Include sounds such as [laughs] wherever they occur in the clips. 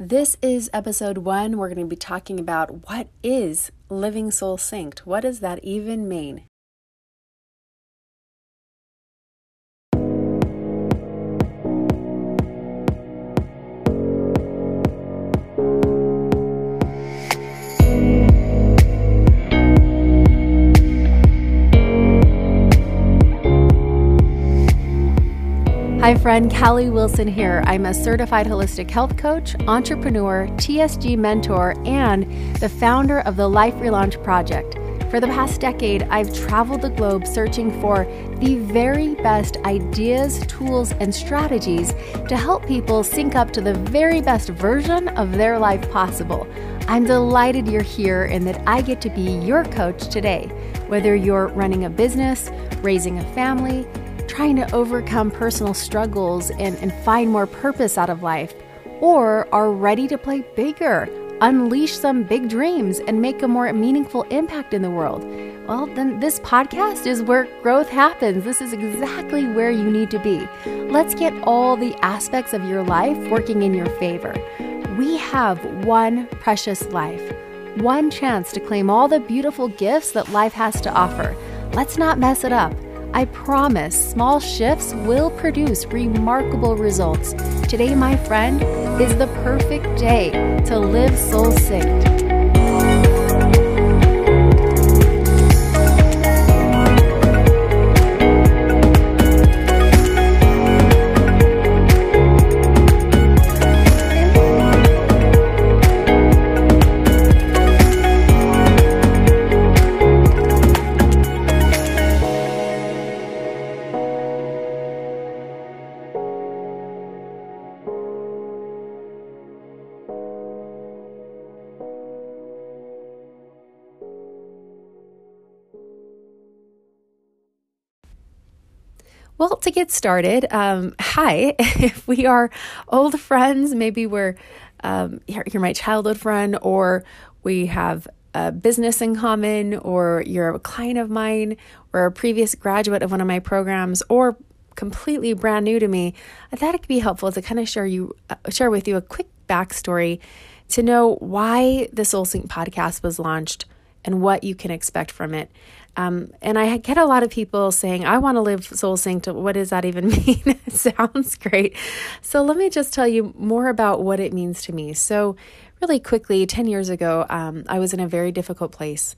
This is episode one. We're going to be talking about what is living soul synced? What does that even mean? Hi, friend. Kalli Wilson here. I'm a certified holistic health coach, entrepreneur, TSG mentor, and the founder of the Life Relaunch Project. For the past decade, I've traveled the globe searching for the very best ideas, tools, and strategies to help people sync up to the very best version of their life possible. I'm delighted you're here and that I get to be your coach today. Whether you're running a business, raising a family, trying to overcome personal struggles and, and find more purpose out of life, or are ready to play bigger, unleash some big dreams, and make a more meaningful impact in the world, well, then this podcast is where growth happens. This is exactly where you need to be. Let's get all the aspects of your life working in your favor. We have one precious life, one chance to claim all the beautiful gifts that life has to offer. Let's not mess it up. I promise small shifts will produce remarkable results. Today, my friend, is the perfect day to live soul synced. Well, to get started, um, hi. [laughs] if we are old friends, maybe we're um, you're, you're my childhood friend, or we have a business in common, or you're a client of mine, or a previous graduate of one of my programs, or completely brand new to me. I thought it could be helpful to kind of share you uh, share with you a quick backstory to know why the Soul Sync podcast was launched and what you can expect from it. Um, and I get a lot of people saying, I want to live soul synced. What does that even [laughs] mean? it sounds great. So let me just tell you more about what it means to me. So, really quickly, 10 years ago, um, I was in a very difficult place.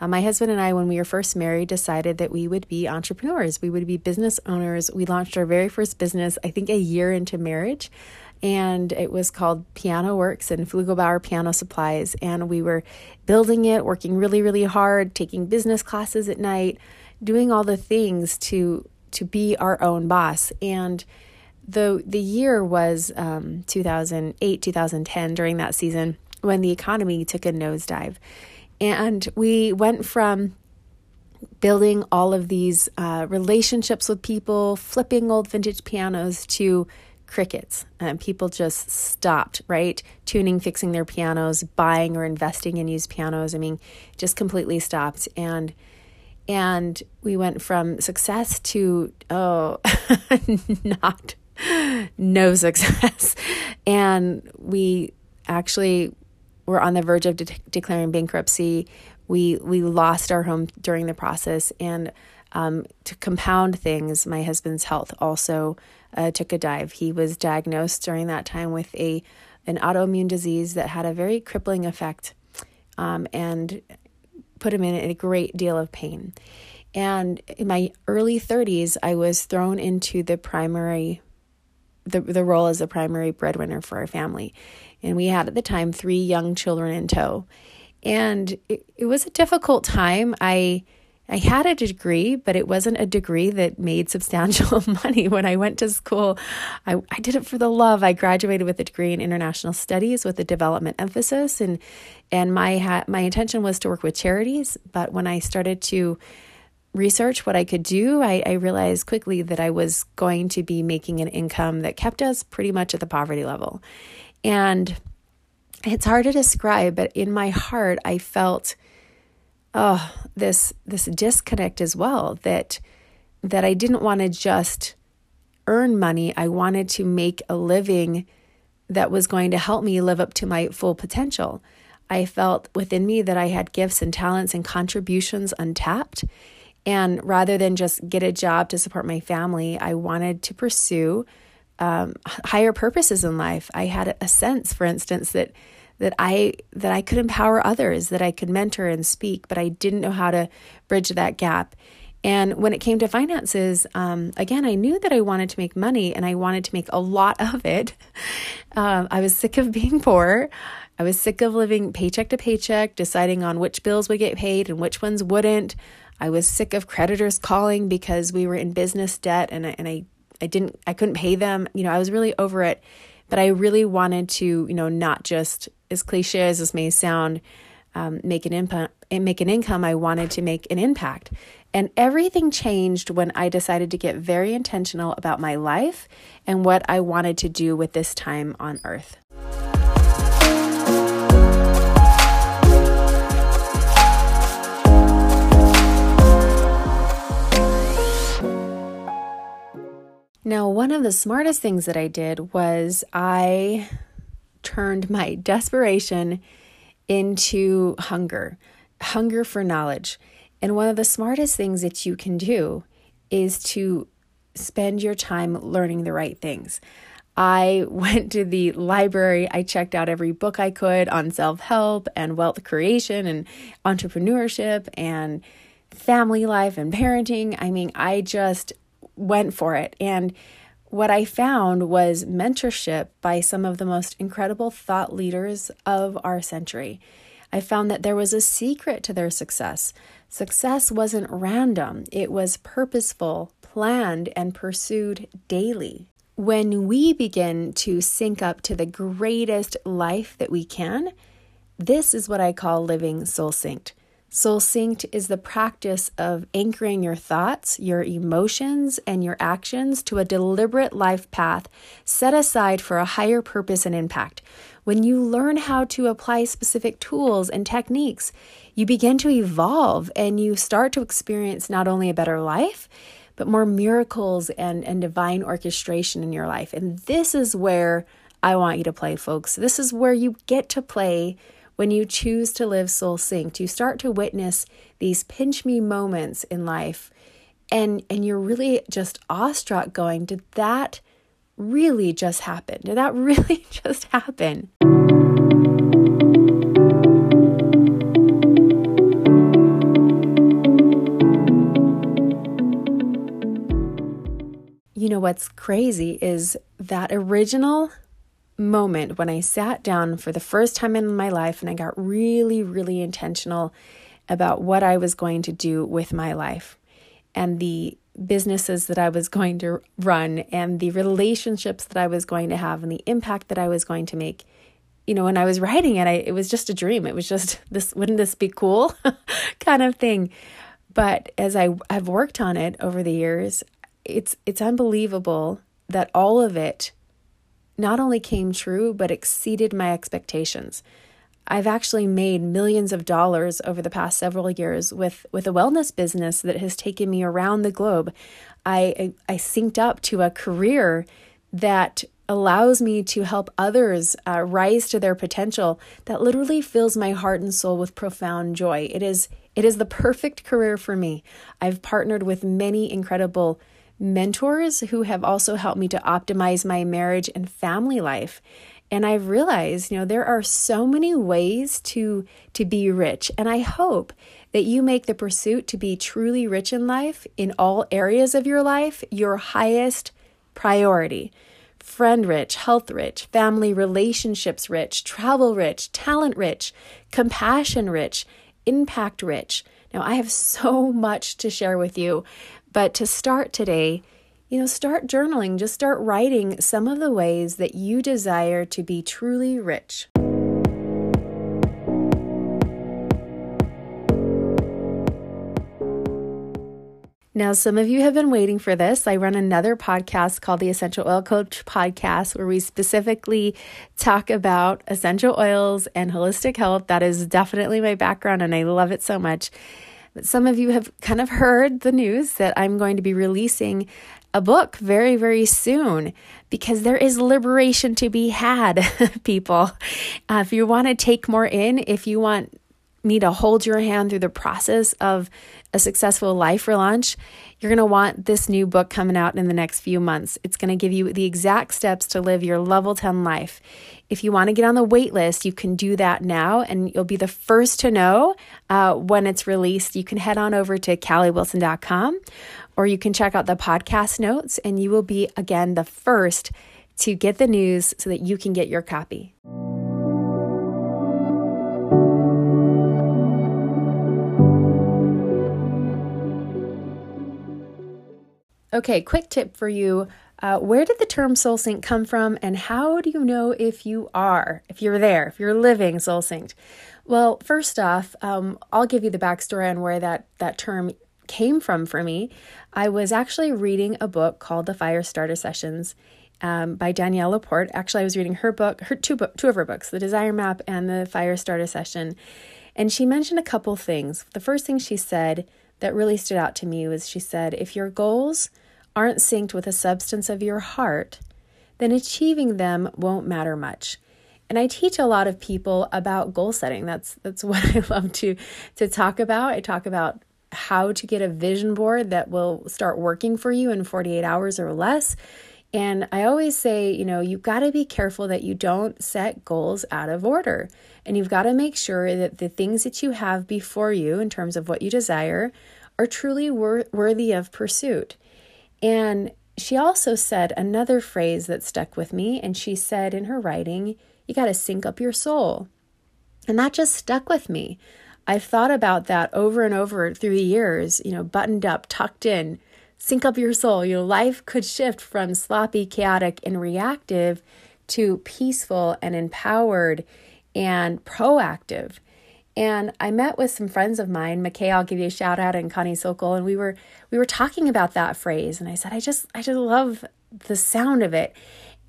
Uh, my husband and I, when we were first married, decided that we would be entrepreneurs. We would be business owners. We launched our very first business, I think, a year into marriage and it was called Piano Works and Flugelbauer Piano Supplies. And we were building it, working really, really hard, taking business classes at night, doing all the things to to be our own boss. And the the year was um, 2008, 2010. During that season, when the economy took a nosedive, and we went from building all of these uh, relationships with people, flipping old vintage pianos to crickets. and people just stopped, right? Tuning, fixing their pianos, buying or investing in used pianos. I mean, just completely stopped. And and we went from success to oh, [laughs] not no success. And we actually were on the verge of de- declaring bankruptcy. We we lost our home during the process, and um, to compound things, my husband's health also uh, took a dive. He was diagnosed during that time with a an autoimmune disease that had a very crippling effect um, and put him in a great deal of pain. And in my early 30s, I was thrown into the primary, the, the role as the primary breadwinner for our family. And we had at the time three young children in tow. And it, it was a difficult time. I I had a degree, but it wasn't a degree that made substantial [laughs] money. When I went to school, I, I did it for the love. I graduated with a degree in international studies with a development emphasis, and and my ha- my intention was to work with charities. But when I started to research what I could do, I, I realized quickly that I was going to be making an income that kept us pretty much at the poverty level, and it's hard to describe. But in my heart, I felt oh this this disconnect as well that that I didn't want to just earn money I wanted to make a living that was going to help me live up to my full potential. I felt within me that I had gifts and talents and contributions untapped. And rather than just get a job to support my family, I wanted to pursue um, higher purposes in life. I had a sense, for instance, that that I that I could empower others, that I could mentor and speak, but I didn't know how to bridge that gap. And when it came to finances, um, again, I knew that I wanted to make money and I wanted to make a lot [laughs] of it. Um, I was sick of being poor. I was sick of living paycheck to paycheck, deciding on which bills would get paid and which ones wouldn't. I was sick of creditors calling because we were in business debt and I, and I, I didn't I couldn't pay them. You know, I was really over it. But I really wanted to, you know, not just as cliche as this may sound, um, make an impact, make an income. I wanted to make an impact, and everything changed when I decided to get very intentional about my life and what I wanted to do with this time on Earth. Now, one of the smartest things that I did was I turned my desperation into hunger, hunger for knowledge. And one of the smartest things that you can do is to spend your time learning the right things. I [laughs] went to the library. I checked out every book I could on self help and wealth creation and entrepreneurship and family life and parenting. I mean, I just went for it. And what I found was mentorship by some of the most incredible thought leaders of our century. I found that there was a secret to their success. Success wasn't random, it was purposeful, planned, and pursued daily. When we begin to sync up to the greatest life that we can, this is what I call living soul synced. Soul synced is the practice of anchoring your thoughts, your emotions, and your actions to a deliberate life path set aside for a higher purpose and impact. When you learn how to apply specific tools and techniques, you begin to evolve and you start to experience not only a better life, but more miracles and, and divine orchestration in your life. And this is where I want you to play, folks. This is where you get to play when you choose to live soul synced, you start to witness these pinch me moments in life and and you're really just awestruck going, did that really just happen? Did that [laughs] really just happen? You know what's crazy is that original moment when I sat down for the first time in my life and I got really, really intentional about what I was going to do with my life and the businesses that I was going to run and the relationships that I was going to have and the impact that I was going to make. You know, when I was writing it, I, it was just a dream. It was just [laughs] this, wouldn't this be cool [laughs] kind of thing. But as I have worked on it over the years, it's it's unbelievable that all of it not only came true, but exceeded my expectations. I've actually made millions of dollars over the past several years with, with a wellness business that has taken me around the globe. I, I, I synced up to a career that allows me to help others uh, rise to their potential that literally fills my heart and soul with profound joy. It is it is the perfect career for me. I've partnered with many incredible mentors who have also helped me to optimize my marriage and family life. And I've realized, you know, there are so many ways to to be rich, and I hope that you make the pursuit to be truly rich in life in all areas of your life your highest priority. Friend rich, health rich, family relationships rich, travel rich, talent rich, compassion rich, impact rich. Now, I have [laughs] so much to share with you, but to start today, you know, start journaling, just start writing some of the ways that you desire to be truly rich. Now, some of you have been waiting for this. I run another podcast called the Essential Oil Coach Podcast, where we specifically talk about essential oils and holistic health. That is definitely my background, and I love it so much. But some of you have kind of heard the news that I'm going to be releasing a book very, very soon because there is liberation to be had, [laughs] people. Uh, if you want to take more in, if you want me to hold your hand through the process of a successful life relaunch, you're going to want this new book coming out in the next few months. It's going to give you the exact steps to live your level 10 life. If you want to get on the wait list, you can do that now and you'll be the first to know uh, when it's released. You can head on over to kalliwilson.com or you can check out the podcast notes and you will be, again, the first to get the news so that you can get your copy. Okay, quick tip for you. Uh, where did the term soul sync come from, and how do you know if you are, if you're there, if you're living soul synced? Well, first off, um, I'll give you the backstory on where that that term came from for me. I was actually reading a book called The Fire Starter Sessions um, by Danielle LaPorte. Actually, I was reading her book, her two book, two of her books, The Desire Map and The Fire Starter Session, and she mentioned a couple things. The first thing she said that really stood out to me was she said, if your goals aren't synced with the substance of your heart, then achieving them won't matter much. And I teach a lot of people about goal setting. That's that's [laughs] what I love to to talk about. I talk about how to get a vision board that will start working for you in 48 hours or less. And I always say, you know, you've got to be careful that you don't set goals out of order. And you've got to make sure that the things that you have before you, in terms of what you desire, are truly wor- worthy of pursuit. And she also said another phrase that stuck with me, and she said in her writing, You got to sync up your soul. And that just stuck with me. I've thought about that over and over through the years, you know, buttoned up, tucked in, sync up your soul. Your life could shift from sloppy, chaotic, and reactive to peaceful and empowered and proactive. And I met with some friends of mine, McKay, I'll give you a shout out, and Connie Sokol, and we were we were talking about that phrase. And I said, I just I just love the sound of it.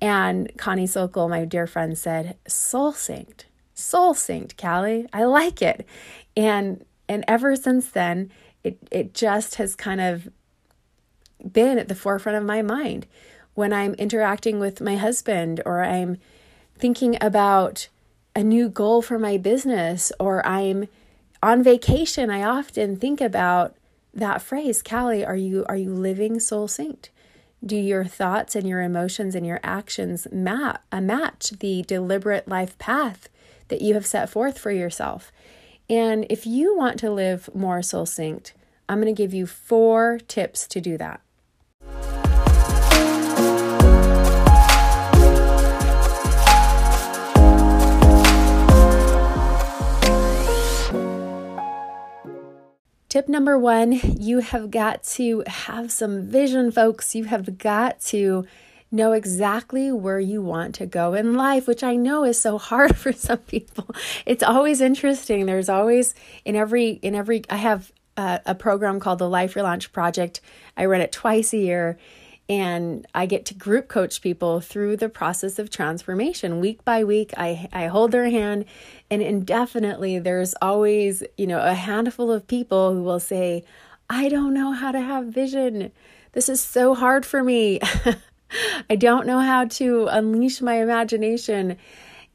And Connie Sokol, my dear friend, said, soul synced. Soul synced, Kalli. I like it. And and ever since then, it it just has kind of been at the forefront of my mind when I'm interacting with my husband or I'm thinking about a new goal for my business or I'm on vacation, I often think about that phrase, Kalli, are you are you living soul synced? Do your thoughts and your emotions and your actions map, uh, match the deliberate life path that you have set forth for yourself? And if you want to live more soul synced, I'm going to give you four tips to do that. Tip number one you have got to have some vision, folks. You have got to know exactly where you want to go in life, which I know is so [laughs] hard for some people. It's always interesting. There's always in every in every I have a, a program called the Life Relaunch Project. I run it twice a year and I get to group coach people through the process of transformation week by week. I, I hold their hand, and indefinitely, there's always, you know, a handful of people who will say, I don't know how to have vision. This is so hard for me. [laughs] I don't know how to unleash my imagination.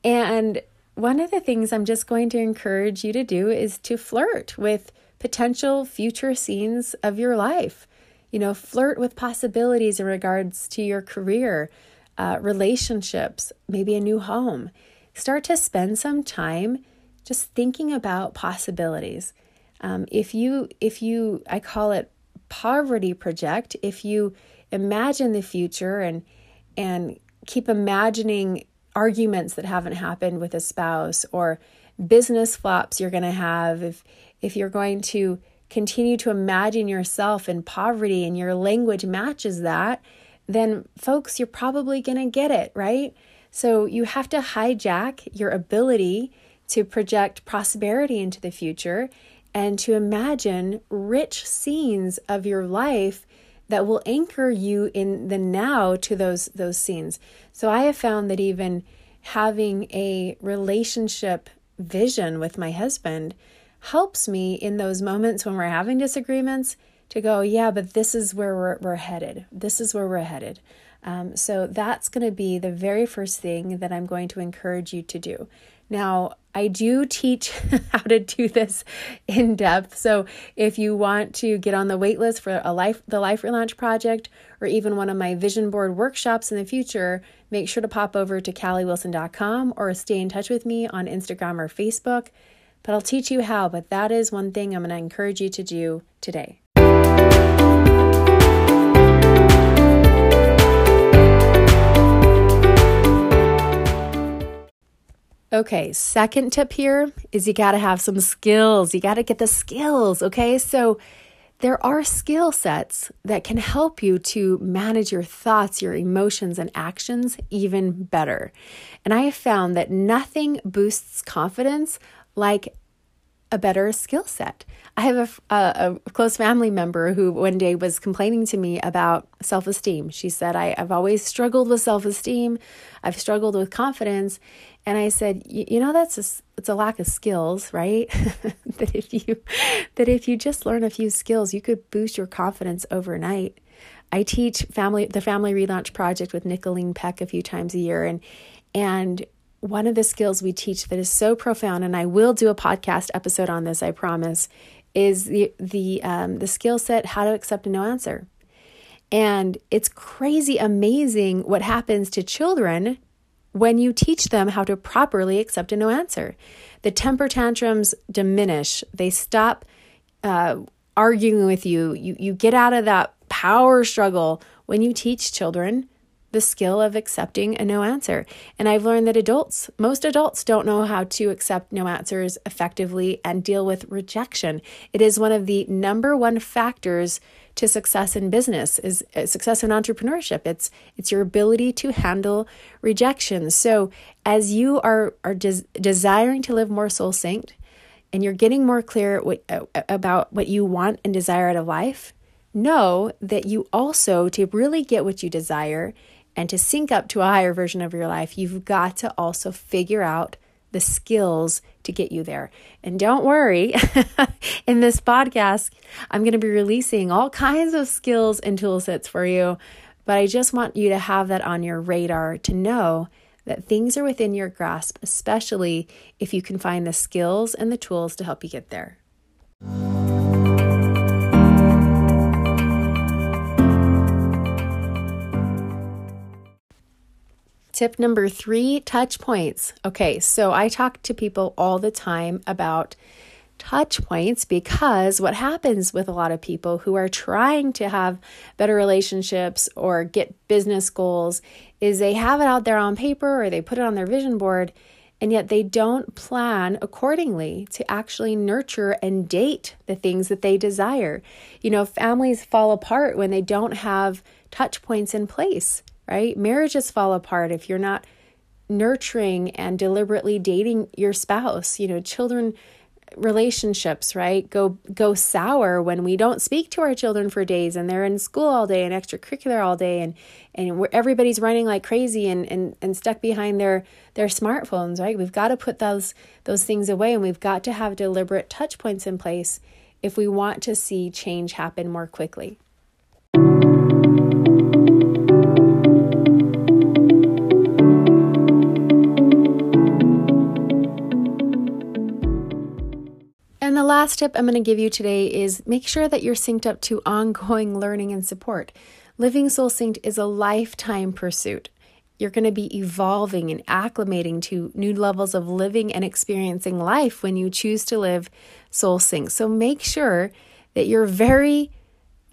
And one of the things I'm just going to encourage you to do is to flirt with potential future scenes of your life. You know, flirt with possibilities in regards to your career, uh, relationships, maybe a new home. Start to spend some time just thinking about possibilities. Um, if you, if you, I call it poverty project. If you imagine the future and and keep imagining arguments that haven't happened with a spouse or business flops you're going to have if if you're going to continue to imagine yourself in poverty and your language matches that, then folks, you're probably going to get it, right? So you have to hijack your ability to project prosperity into the future and to imagine rich scenes of your life that will anchor you in the now to those those scenes. So I have found that even having a relationship vision with my husband helps me in those moments when we're having disagreements to go, yeah, but this is where we're, we're headed. This is where we're headed. Um, so that's going to be the very first thing that I'm going to encourage you to do. Now, I do teach [laughs] how to do this in depth. So if you want to get on the wait list for a life the Life Relaunch project or even one of my vision board workshops in the future, make sure to pop over to kalliwilson.com or stay in touch with me on Instagram or Facebook. But I'll teach you how, but that is one thing I'm going to encourage you to do today. Okay, second tip here is you got to have some skills. You got to get the skills, okay? So there are skill sets that can help you to manage your thoughts, your emotions, and actions even better. And I have found that nothing boosts confidence like a better skill set. I have a, a, a, close family member who one day was complaining to me about self esteem. She said, I, I've always struggled with self esteem, I've struggled with confidence. And I said, you know, that's a, it's a lack of skills, right? [laughs] that if you that if you just learn a few skills, you could boost your confidence overnight. I teach family the Family Relaunch Project with Nicolene Peck a few times a year, and and one of the skills we teach that is so profound, and I will do a podcast episode on this, I promise, is the the um, the skill set how to accept a no answer. And it's crazy amazing what happens to children when you teach them how to properly accept a no answer. The temper tantrums diminish. They stop uh, arguing with you. You you get out of that power struggle when you teach children the skill of accepting a no answer. And I've learned that adults, most adults don't know how to accept no answers effectively and deal with rejection. It is one of the number one factors to success in business is uh, success in entrepreneurship. It's it's your ability to handle rejection. So as you are are des- desiring to live more soul synced and you're getting more clear what, uh, about what you want and desire out of life, know that you also to really get what you desire and to sync up to a higher version of your life, you've got to also figure out the skills to get you there. And don't worry, [laughs] in this podcast, I'm going to be releasing all kinds of skills and tool sets for you. But I just want you to have that on your radar to know that things are within your grasp, especially if you can find the skills and the tools to help you get there. Tip number three touch points. Okay, so I talk to people all the time about touch points because what happens with a lot of people who are trying to have better relationships or get business goals is they have it out there on paper or they put it on their vision board and yet they don't plan accordingly to actually nurture and date the things that they desire. You know, families fall apart when they don't have touch points in place right? Marriages fall apart if you're not nurturing and deliberately dating your spouse. You know, children relationships right go go sour when we don't speak to our children for days and they're in school all day and extracurricular all day and and everybody's running like crazy and, and and stuck behind their their smartphones right we've got to put those those things away and we've got to have deliberate touch points in place if we want to see change happen more quickly last tip I'm going to give you today is make sure that you're synced up to ongoing learning and support. Living Soul Synced is a lifetime pursuit. You're going to be evolving and acclimating to new levels of living and experiencing life when you choose to live soul synced. So make sure that you're very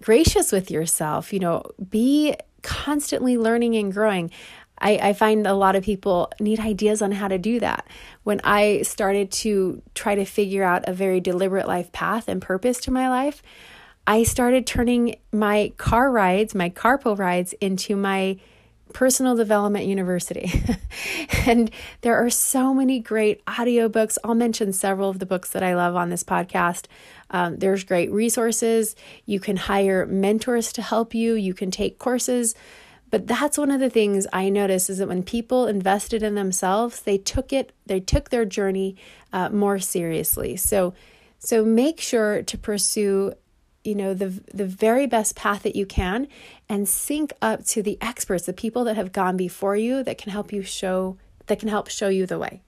gracious with yourself. You know, be constantly learning and growing. I, I find a lot of people need ideas on how to do that. When I started to try to figure out a very deliberate life path and purpose to my life, I started turning my car rides, my carpool rides, into my personal development university. [laughs] and there are so many great audiobooks. I'll mention several of the books that I love on this podcast. Um, there's great resources. You can hire mentors to help you, you can take courses. But that's one of the things I noticed is that when people invested in themselves, they took it, they took their journey uh, more seriously. So, so make sure to pursue you know the the very best path that you can and sync up to the experts the people that have gone before you that can help you show that can help show you the way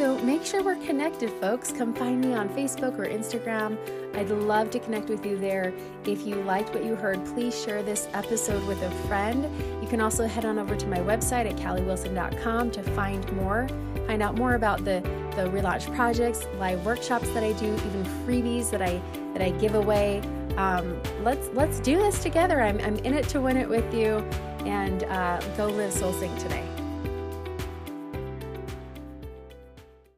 so make sure we're connected folks come find me on facebook or instagram i'd love to connect with you there if you liked what you heard please share this episode with a friend you can also head on over to my website at kalliwilson.com to find more find out more about the the relaunch projects live workshops that i do even freebies that i that I give away. Um, let's let's do this together. I'm, I'm in it to win it with you, and uh, go live Soul Sync today.